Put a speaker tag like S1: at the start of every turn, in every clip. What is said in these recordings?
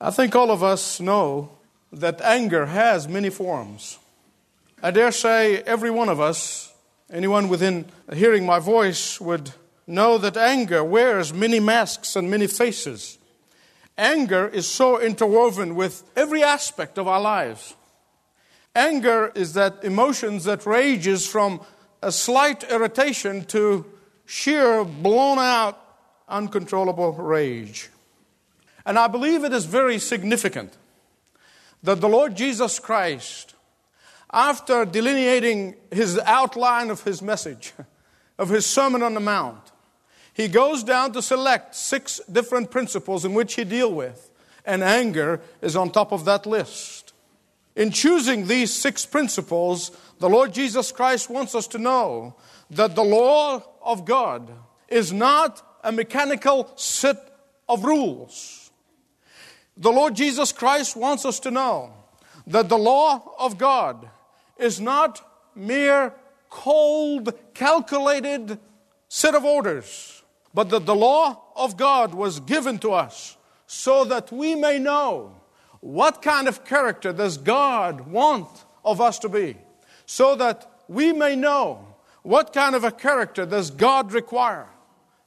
S1: I think all of us know that anger has many forms. I dare say every one of us, anyone within hearing my voice, would know that anger wears many masks and many faces. Anger is so interwoven with every aspect of our lives. Anger is that emotion that rages from a slight irritation to sheer blown out uncontrollable rage. And I believe it is very significant that the Lord Jesus Christ, after delineating his outline of his message, of his Sermon on the Mount, he goes down to select six different principles in which he deal with, and anger is on top of that list. In choosing these six principles, the Lord Jesus Christ wants us to know that the law of God is not a mechanical set of rules the Lord Jesus Christ wants us to know that the law of God is not mere cold, calculated set of orders, but that the law of God was given to us so that we may know what kind of character does God want of us to be, so that we may know what kind of a character does God require.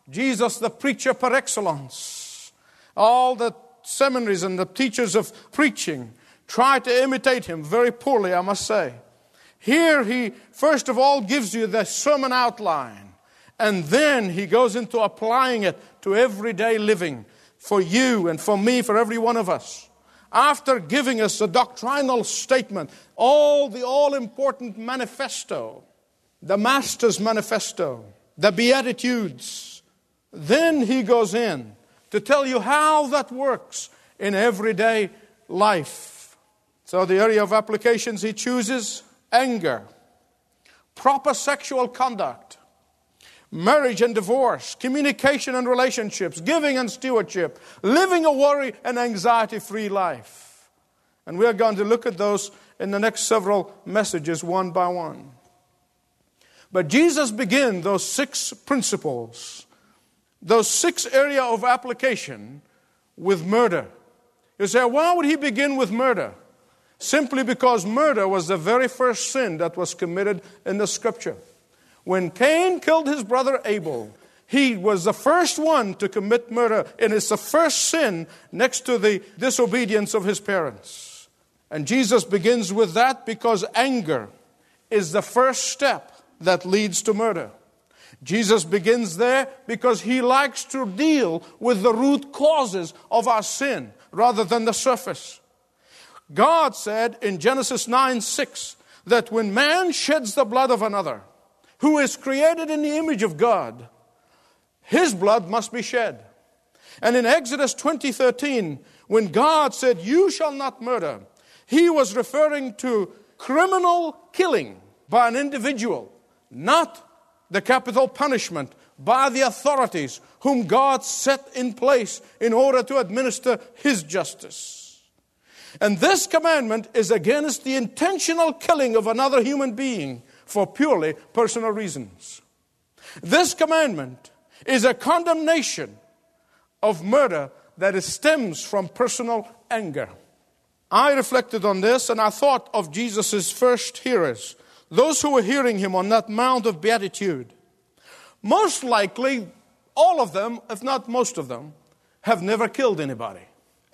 S1: Jesus, the preacher par excellence, all the seminaries and the teachers of preaching try to imitate him very poorly, I must say. Here he first of all gives you the sermon outline, and then he goes into applying it to everyday living for you and for me, for every one of us. After giving us a doctrinal statement, all the all important manifesto, the Master's manifesto, the Beatitudes, then he goes in to tell you how that works in everyday life. So, the area of applications he chooses anger, proper sexual conduct, marriage and divorce, communication and relationships, giving and stewardship, living a worry and anxiety free life. And we're going to look at those in the next several messages one by one. But Jesus began those six principles those six area of application with murder. You say, why would he begin with murder? Simply because murder was the very first sin that was committed in the scripture. When Cain killed his brother Abel, he was the first one to commit murder, and it's the first sin next to the disobedience of his parents. And Jesus begins with that because anger is the first step that leads to murder. Jesus begins there because he likes to deal with the root causes of our sin rather than the surface. God said in Genesis 9 6 that when man sheds the blood of another, who is created in the image of God, his blood must be shed. And in Exodus 20 13, when God said, You shall not murder, he was referring to criminal killing by an individual, not the capital punishment by the authorities whom God set in place in order to administer His justice. And this commandment is against the intentional killing of another human being for purely personal reasons. This commandment is a condemnation of murder that stems from personal anger. I reflected on this and I thought of Jesus' first hearers those who were hearing him on that Mount of Beatitude, most likely, all of them, if not most of them, have never killed anybody.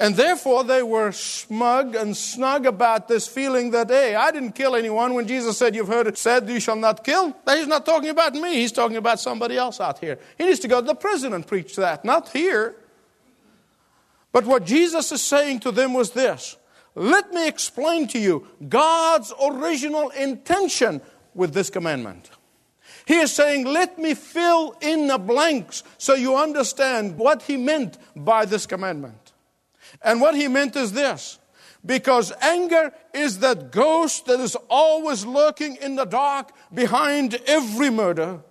S1: And therefore, they were smug and snug about this feeling that, hey, I didn't kill anyone when Jesus said, You've heard it said, You shall not kill. He's not talking about me, he's talking about somebody else out here. He needs to go to the prison and preach that, not here. But what Jesus is saying to them was this let me explain to you God's original intention with this commandment. He is saying, Let me fill in the blanks so you understand what He meant by this commandment. And what He meant is this because anger is that ghost that is always lurking in the dark behind every murder.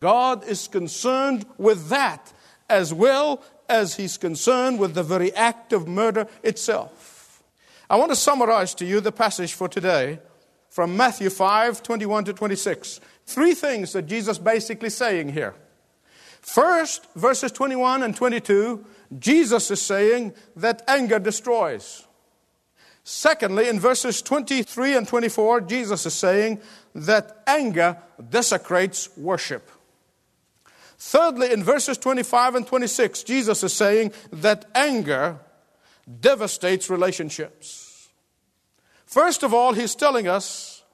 S1: God is concerned with that as well as He's concerned with the very act of murder itself. I want to summarize to you the passage for today from Matthew 5 21 to 26. Three things that Jesus basically saying here. First, verses 21 and 22 Jesus is saying that anger destroys. Secondly, in verses 23 and 24, Jesus is saying that anger desecrates worship. Thirdly, in verses 25 and 26, Jesus is saying that anger devastates relationships. First of all, he's telling us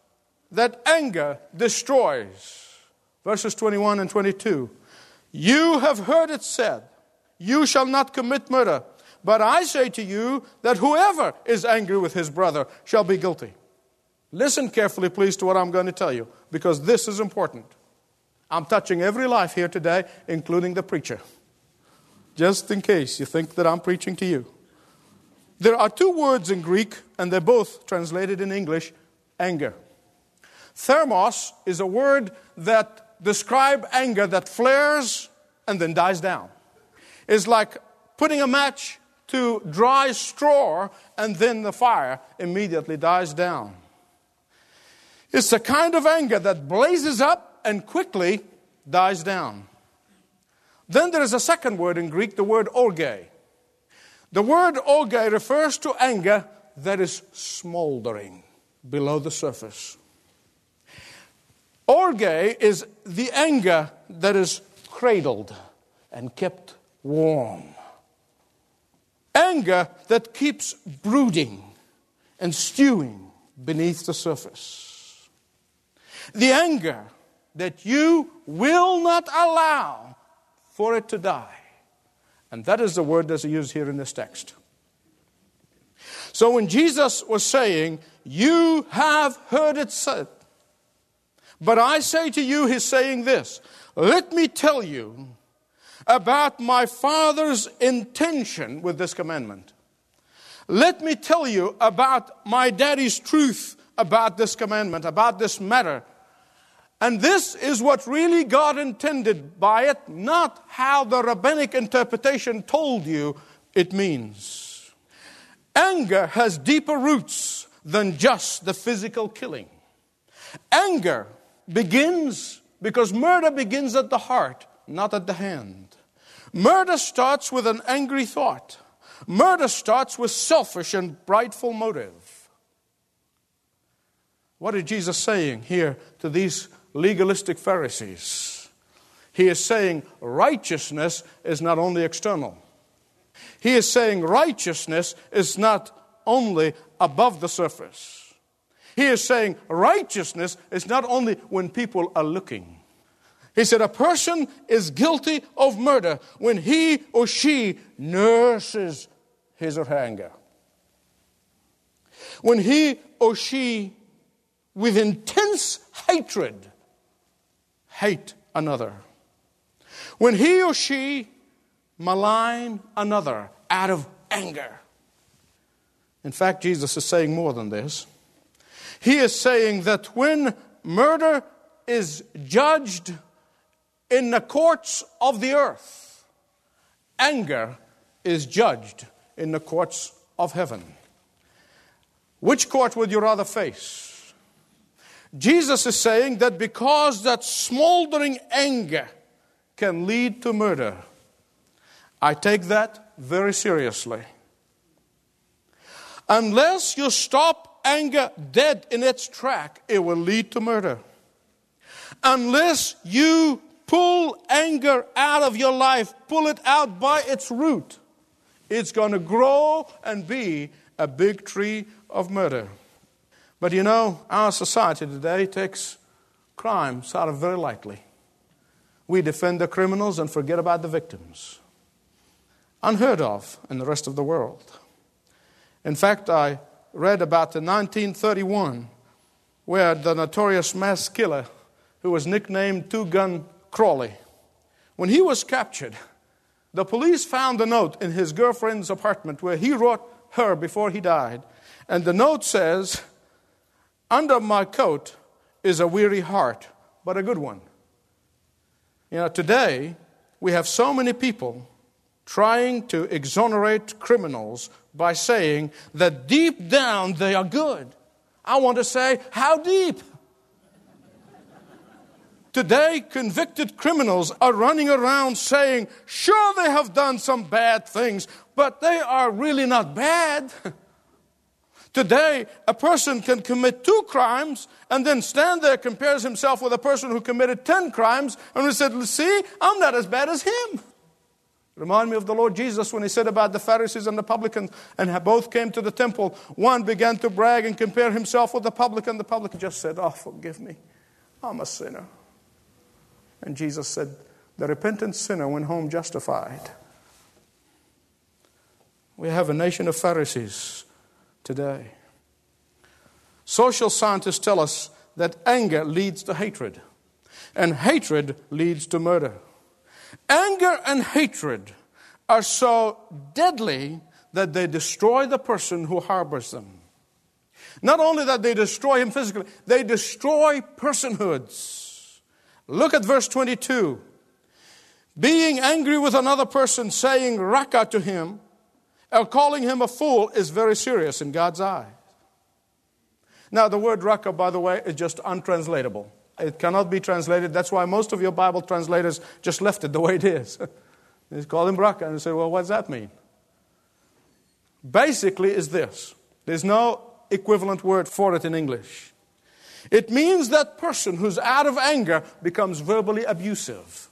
S1: that anger destroys. Verses 21 and 22. You have heard it said, You shall not commit murder. But I say to you that whoever is angry with his brother shall be guilty. Listen carefully, please, to what I'm going to tell you, because this is important. I'm touching every life here today, including the preacher, just in case you think that I'm preaching to you. There are two words in Greek, and they're both translated in English anger. Thumos is a word that describes anger that flares and then dies down. It's like putting a match to dry straw and then the fire immediately dies down. It's a kind of anger that blazes up and quickly dies down. Then there is a second word in Greek, the word orge. The word orge refers to anger that is smoldering below the surface. Orge is the anger that is cradled and kept warm. Anger that keeps brooding and stewing beneath the surface. The anger that you will not allow for it to die. And that is the word that's used here in this text. So when Jesus was saying, You have heard it said, but I say to you, he's saying this Let me tell you about my Father's intention with this commandment. Let me tell you about my daddy's truth about this commandment, about this matter. And this is what really God intended by it, not how the rabbinic interpretation told you it means. Anger has deeper roots than just the physical killing. Anger begins because murder begins at the heart, not at the hand. Murder starts with an angry thought. Murder starts with selfish and prideful motive. What is Jesus saying here to these legalistic Pharisees? He is saying righteousness is not only external. He is saying righteousness is not only above the surface. He is saying righteousness is not only when people are looking. He said, A person is guilty of murder when he or she nurses his or her anger. When he or she, with intense hatred, hate another. When he or she malign another out of anger. In fact, Jesus is saying more than this. He is saying that when murder is judged in the courts of the earth, anger is judged in the courts of heaven. Which court would you rather face? Jesus is saying that because that smoldering anger can lead to murder, I take that very seriously. Unless you stop anger dead in its track, it will lead to murder. Unless you Pull anger out of your life, pull it out by its root. It's going to grow and be a big tree of murder. But you know, our society today takes crime sort of very lightly. We defend the criminals and forget about the victims. Unheard of in the rest of the world. In fact, I read about the 1931 where the notorious mass killer who was nicknamed Two Gun Crowley, When he was captured, the police found a note in his girlfriend's apartment where he wrote her before he died. And the note says, Under my coat is a weary heart, but a good one. You know, today we have so many people trying to exonerate criminals by saying that deep down they are good. I want to say, How deep? Today, convicted criminals are running around saying, sure, they have done some bad things, but they are really not bad. Today, a person can commit two crimes and then stand there, compares himself with a person who committed 10 crimes, and he said, See, I'm not as bad as him. Remind me of the Lord Jesus when he said about the Pharisees and the publicans, and both came to the temple. One began to brag and compare himself with the publican. The publican just said, Oh, forgive me. I'm a sinner. And Jesus said, The repentant sinner went home justified. We have a nation of Pharisees today. Social scientists tell us that anger leads to hatred, and hatred leads to murder. Anger and hatred are so deadly that they destroy the person who harbors them. Not only that they destroy him physically, they destroy personhoods. Look at verse 22. Being angry with another person, saying raka to him, or calling him a fool is very serious in God's eyes. Now, the word raka, by the way, is just untranslatable. It cannot be translated. That's why most of your Bible translators just left it the way it is. they call him raka and say, well, what does that mean? Basically, is this there's no equivalent word for it in English. It means that person who's out of anger becomes verbally abusive.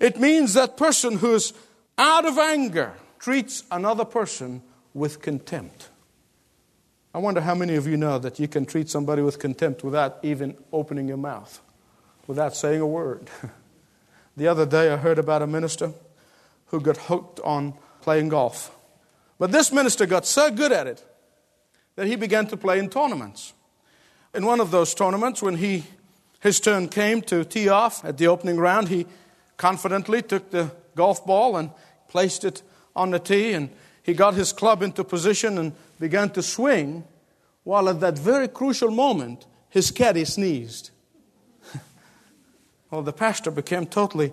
S1: It means that person who's out of anger treats another person with contempt. I wonder how many of you know that you can treat somebody with contempt without even opening your mouth, without saying a word. the other day I heard about a minister who got hooked on playing golf. But this minister got so good at it that he began to play in tournaments. In one of those tournaments, when he, his turn came to tee off at the opening round, he confidently took the golf ball and placed it on the tee and he got his club into position and began to swing, while at that very crucial moment, his caddy sneezed. well, the pastor became totally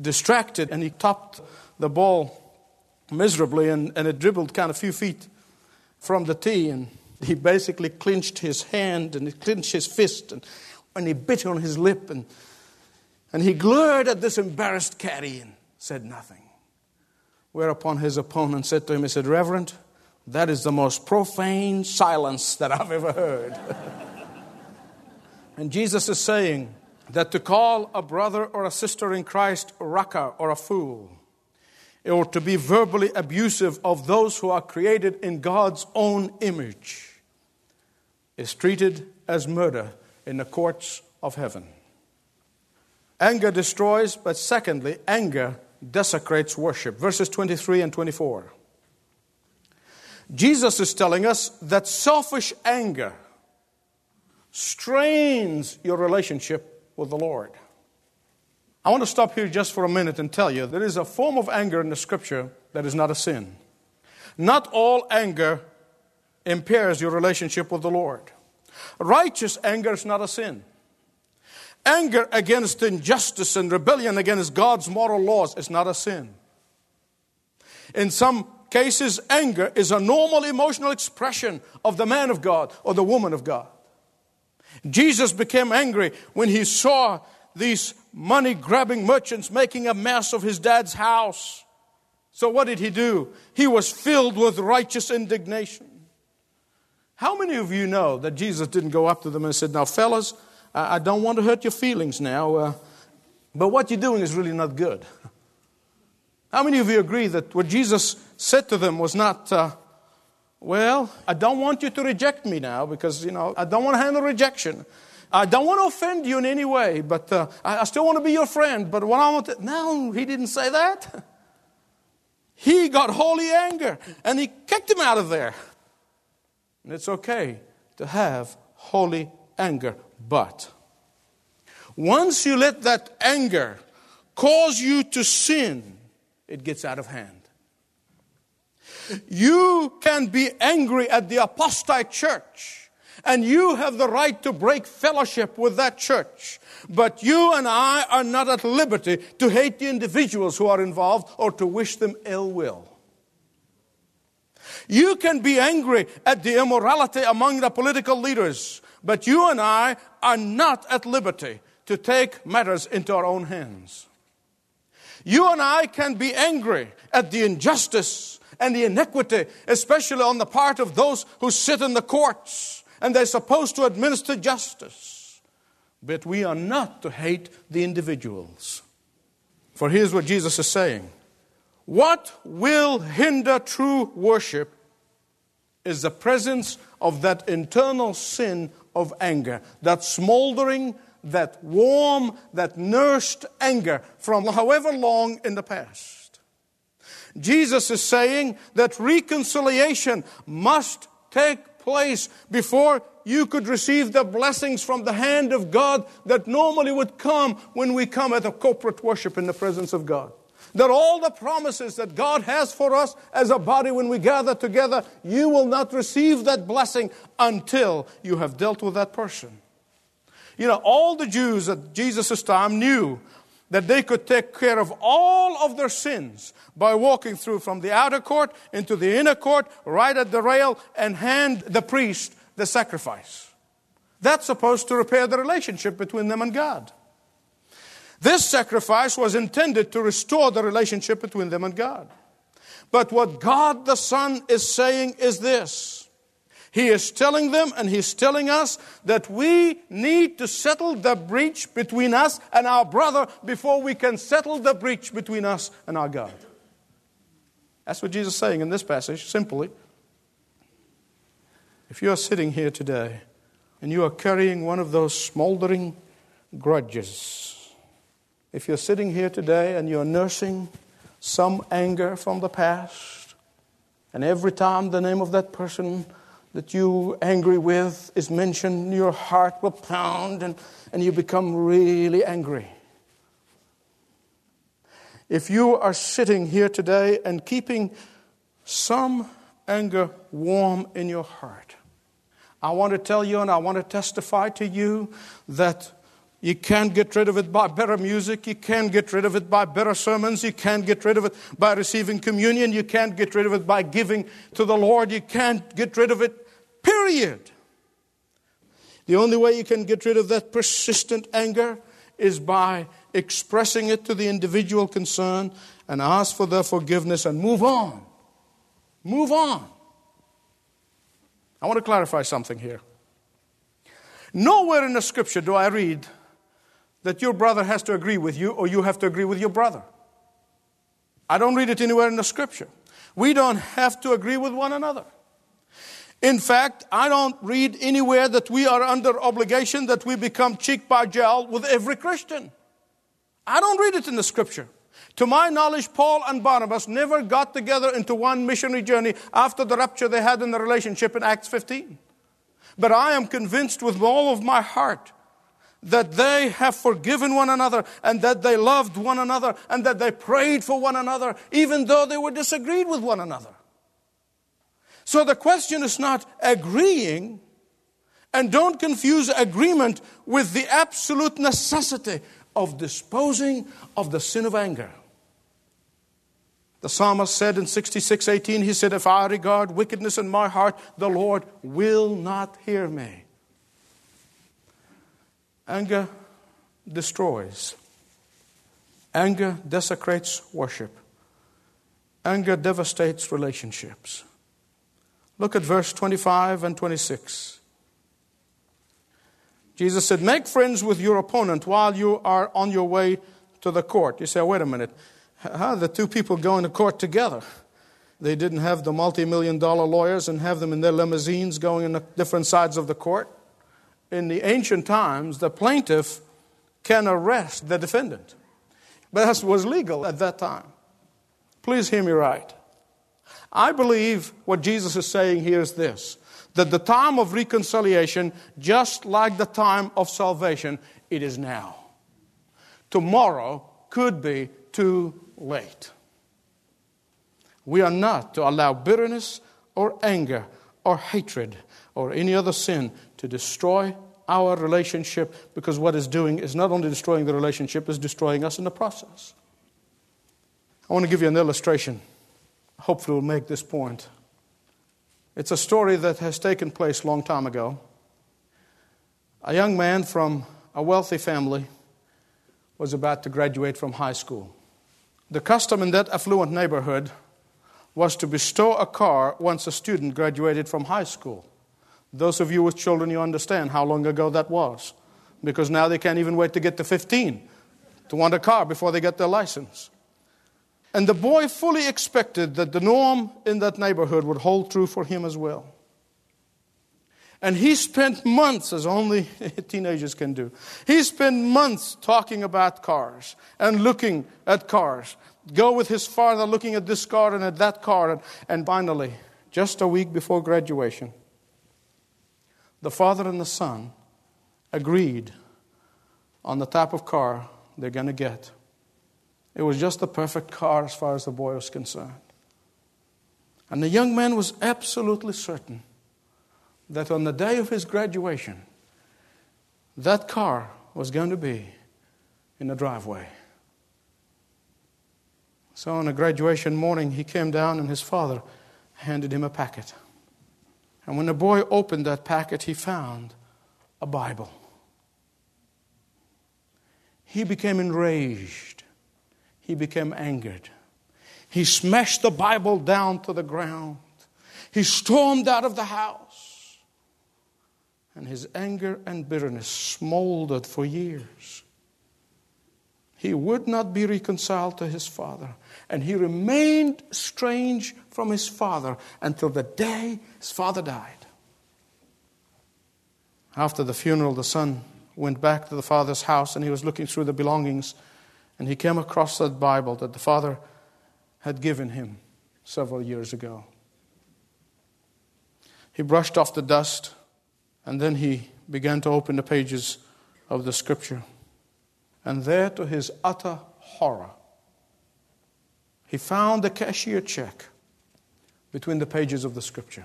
S1: distracted and he topped the ball miserably and, and it dribbled kind of a few feet from the tee and he basically clenched his hand and he clenched his fist and, and he bit on his lip and, and he glared at this embarrassed caddy and said nothing. Whereupon his opponent said to him, He said, Reverend, that is the most profane silence that I've ever heard. and Jesus is saying that to call a brother or a sister in Christ raka or a fool, or to be verbally abusive of those who are created in God's own image, is treated as murder in the courts of heaven. Anger destroys, but secondly, anger desecrates worship. Verses 23 and 24. Jesus is telling us that selfish anger strains your relationship with the Lord. I want to stop here just for a minute and tell you there is a form of anger in the scripture that is not a sin. Not all anger impairs your relationship with the Lord. Righteous anger is not a sin. Anger against injustice and rebellion against God's moral laws is not a sin. In some cases, anger is a normal emotional expression of the man of God or the woman of God. Jesus became angry when he saw these money grabbing merchants making a mess of his dad's house. So, what did he do? He was filled with righteous indignation. How many of you know that Jesus didn't go up to them and said, Now, fellas, I, don't want to hurt your feelings now, uh, but what you're doing is really not good. How many of you agree that what Jesus said to them was not, uh, well, I don't want you to reject me now because, you know, I don't want to handle rejection. I don't want to offend you in any way, but uh, I, I, still want to be your friend. But what I want to, no, he didn't say that. He got holy anger and he kicked him out of there. And it's okay to have holy anger. But once you let that anger cause you to sin, it gets out of hand. You can be angry at the apostate church, and you have the right to break fellowship with that church. But you and I are not at liberty to hate the individuals who are involved or to wish them ill will. You can be angry at the immorality among the political leaders, but you and I are not at liberty to take matters into our own hands. You and I can be angry at the injustice and the iniquity, especially on the part of those who sit in the courts and they're supposed to administer justice. But we are not to hate the individuals. For here's what Jesus is saying What will hinder true worship is the presence of that internal sin of anger, that smoldering, that warm, that nursed anger from however long in the past. Jesus is saying that reconciliation must take place before you could receive the blessings from the hand of God that normally would come when we come at a corporate worship in the presence of God. That all the promises that God has for us as a body when we gather together, you will not receive that blessing until you have dealt with that person. You know, all the Jews at Jesus' time knew that they could take care of all of their sins by walking through from the outer court into the inner court, right at the rail, and hand the priest the sacrifice. That's supposed to repair the relationship between them and God. This sacrifice was intended to restore the relationship between them and God. But what God the Son is saying is this He is telling them and He's telling us that we need to settle the breach between us and our brother before we can settle the breach between us and our God. That's what Jesus is saying in this passage, simply. If you are sitting here today and you are carrying one of those smoldering grudges, if you're sitting here today and you're nursing some anger from the past, and every time the name of that person that you are angry with is mentioned, your heart will pound and, and you become really angry. If you are sitting here today and keeping some anger warm in your heart, I want to tell you and I want to testify to you that you can't get rid of it by better music. You can't get rid of it by better sermons. You can't get rid of it by receiving communion. You can't get rid of it by giving to the Lord. You can't get rid of it, period. The only way you can get rid of that persistent anger is by expressing it to the individual concerned and ask for their forgiveness and move on. Move on. I want to clarify something here. Nowhere in the scripture do I read that your brother has to agree with you or you have to agree with your brother. I don't read it anywhere in the scripture. We don't have to agree with one another. In fact, I don't read anywhere that we are under obligation that we become cheek by jowl with every Christian. I don't read it in the scripture. To my knowledge, Paul and Barnabas never got together into one missionary journey after the rupture they had in the relationship in Acts 15. But I am convinced with all of my heart that they have forgiven one another and that they loved one another and that they prayed for one another, even though they were disagreed with one another. So the question is not agreeing, and don't confuse agreement with the absolute necessity of disposing of the sin of anger. The psalmist said in 66:18, he said, If I regard wickedness in my heart, the Lord will not hear me. Anger destroys. Anger desecrates worship. Anger devastates relationships. Look at verse 25 and 26. Jesus said, Make friends with your opponent while you are on your way to the court. You say, wait a minute. How the two people going to court together? They didn't have the multi million dollar lawyers and have them in their limousines going in the different sides of the court. In the ancient times, the plaintiff can arrest the defendant. But that was legal at that time. Please hear me right. I believe what Jesus is saying here is this that the time of reconciliation, just like the time of salvation, it is now. Tomorrow could be too late. We are not to allow bitterness or anger or hatred or any other sin to destroy our relationship because what it's doing is not only destroying the relationship, it's destroying us in the process. I want to give you an illustration. Hopefully, will make this point. It's a story that has taken place a long time ago. A young man from a wealthy family was about to graduate from high school. The custom in that affluent neighborhood was to bestow a car once a student graduated from high school. Those of you with children, you understand how long ago that was. Because now they can't even wait to get to 15 to want a car before they get their license. And the boy fully expected that the norm in that neighborhood would hold true for him as well. And he spent months, as only teenagers can do, he spent months talking about cars and looking at cars. Go with his father looking at this car and at that car. And, and finally, just a week before graduation, the father and the son agreed on the type of car they're going to get. It was just the perfect car as far as the boy was concerned. And the young man was absolutely certain that on the day of his graduation, that car was going to be in the driveway. So on a graduation morning, he came down and his father handed him a packet. And when the boy opened that packet, he found a Bible. He became enraged. He became angered. He smashed the Bible down to the ground. He stormed out of the house. And his anger and bitterness smoldered for years. He would not be reconciled to his father and he remained strange from his father until the day his father died. After the funeral, the son went back to the father's house and he was looking through the belongings and he came across that Bible that the father had given him several years ago. He brushed off the dust and then he began to open the pages of the scripture. And there, to his utter horror, he found a cashier check between the pages of the scripture.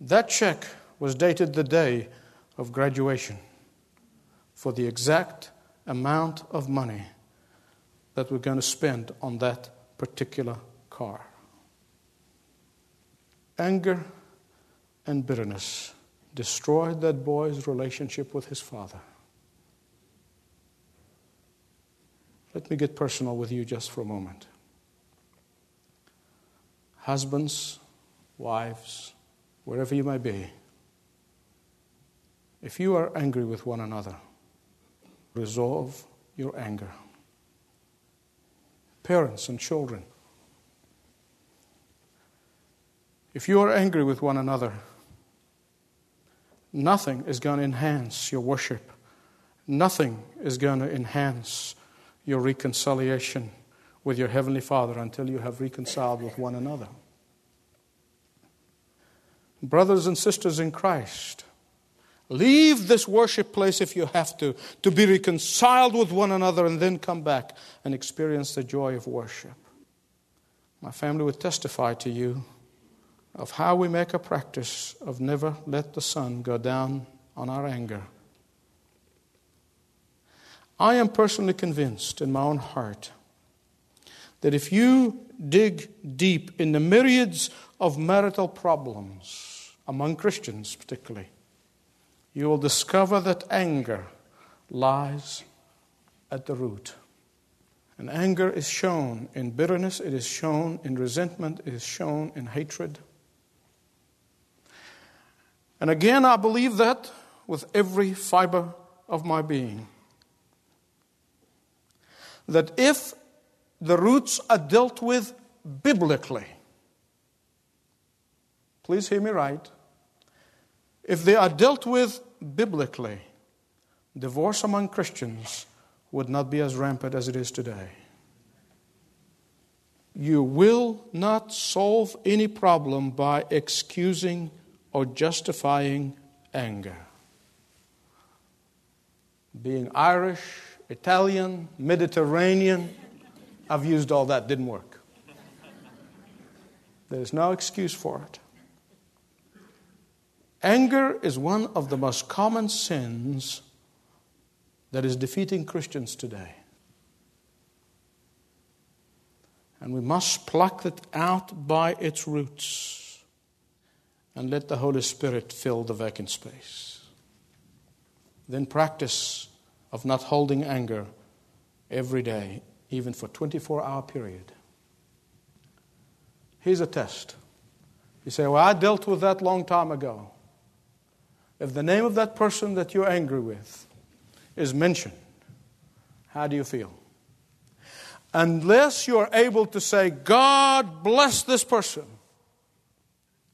S1: That check was dated the day of graduation for the exact amount of money that we're going to spend on that particular car. Anger and bitterness destroyed that boy's relationship with his father. Let me get personal with you just for a moment. Husbands, wives, wherever you may be, if you are angry with one another, resolve your anger. Parents and children, if you are angry with one another, nothing is going to enhance your worship. Nothing is going to enhance your reconciliation with your Heavenly Father until you have reconciled with one another. Brothers and sisters in Christ, leave this worship place if you have to, to be reconciled with one another and then come back and experience the joy of worship. My family would testify to you of how we make a practice of never let the sun go down on our anger I am personally convinced in my own heart that if you dig deep in the myriads of marital problems, among Christians particularly, you will discover that anger lies at the root. And anger is shown in bitterness, it is shown in resentment, it is shown in hatred. And again, I believe that with every fiber of my being that if the roots are dealt with biblically, please hear me right, if they are dealt with biblically, divorce among Christians would not be as rampant as it is today. You will not solve any problem by excusing or justifying anger. Being Irish, Italian, Mediterranean. I've used all that, didn't work. There's no excuse for it. Anger is one of the most common sins that is defeating Christians today. And we must pluck it out by its roots and let the Holy Spirit fill the vacant space. Then practice of not holding anger every day, even for 24 hour period. Here's a test. You say, Well, I dealt with that long time ago. If the name of that person that you're angry with is mentioned, how do you feel? Unless you're able to say, God bless this person,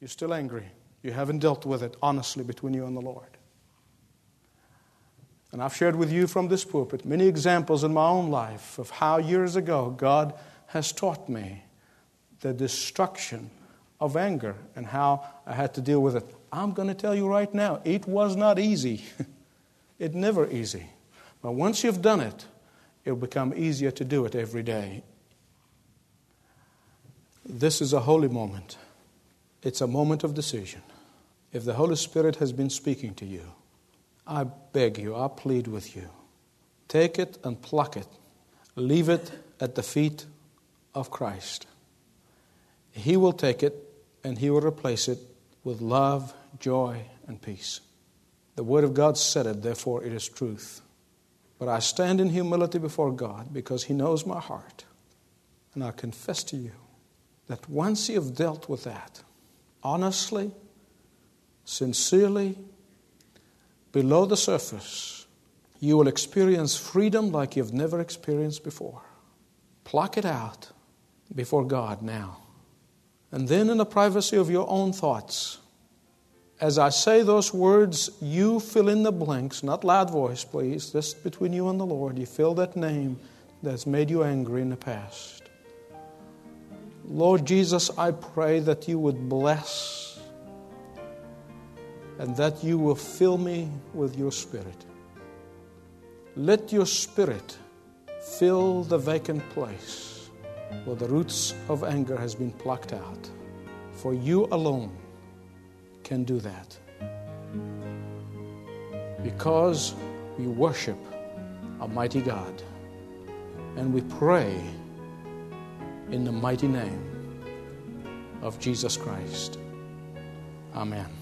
S1: you're still angry. You haven't dealt with it honestly between you and the Lord. And I've shared with you from this pulpit many examples in my own life of how years ago God has taught me the destruction of anger and how I had to deal with it. I'm going to tell you right now, it was not easy. it never easy. But once you've done it, it'll become easier to do it every day. This is a holy moment. It's a moment of decision. If the Holy Spirit has been speaking to you, I beg you, I plead with you. Take it and pluck it. Leave it at the feet of Christ. He will take it and He will replace it with love, joy, and peace. The Word of God said it, therefore it is truth. But I stand in humility before God because He knows my heart. And I confess to you that once you have dealt with that, honestly, sincerely, below the surface, you will experience freedom like you've never experienced before. Pluck it out before God now. And then, in the privacy of your own thoughts, as I say those words, you fill in the blanks, not loud voice, please, just between you and the Lord. You fill that name that's made you angry in the past. Lord Jesus, I pray that you would bless and that you will fill me with your Spirit. Let your Spirit fill the vacant place where the roots of anger has been plucked out. For you alone can do that. Because we worship a mighty God and we pray in the mighty name of Jesus Christ. Amen.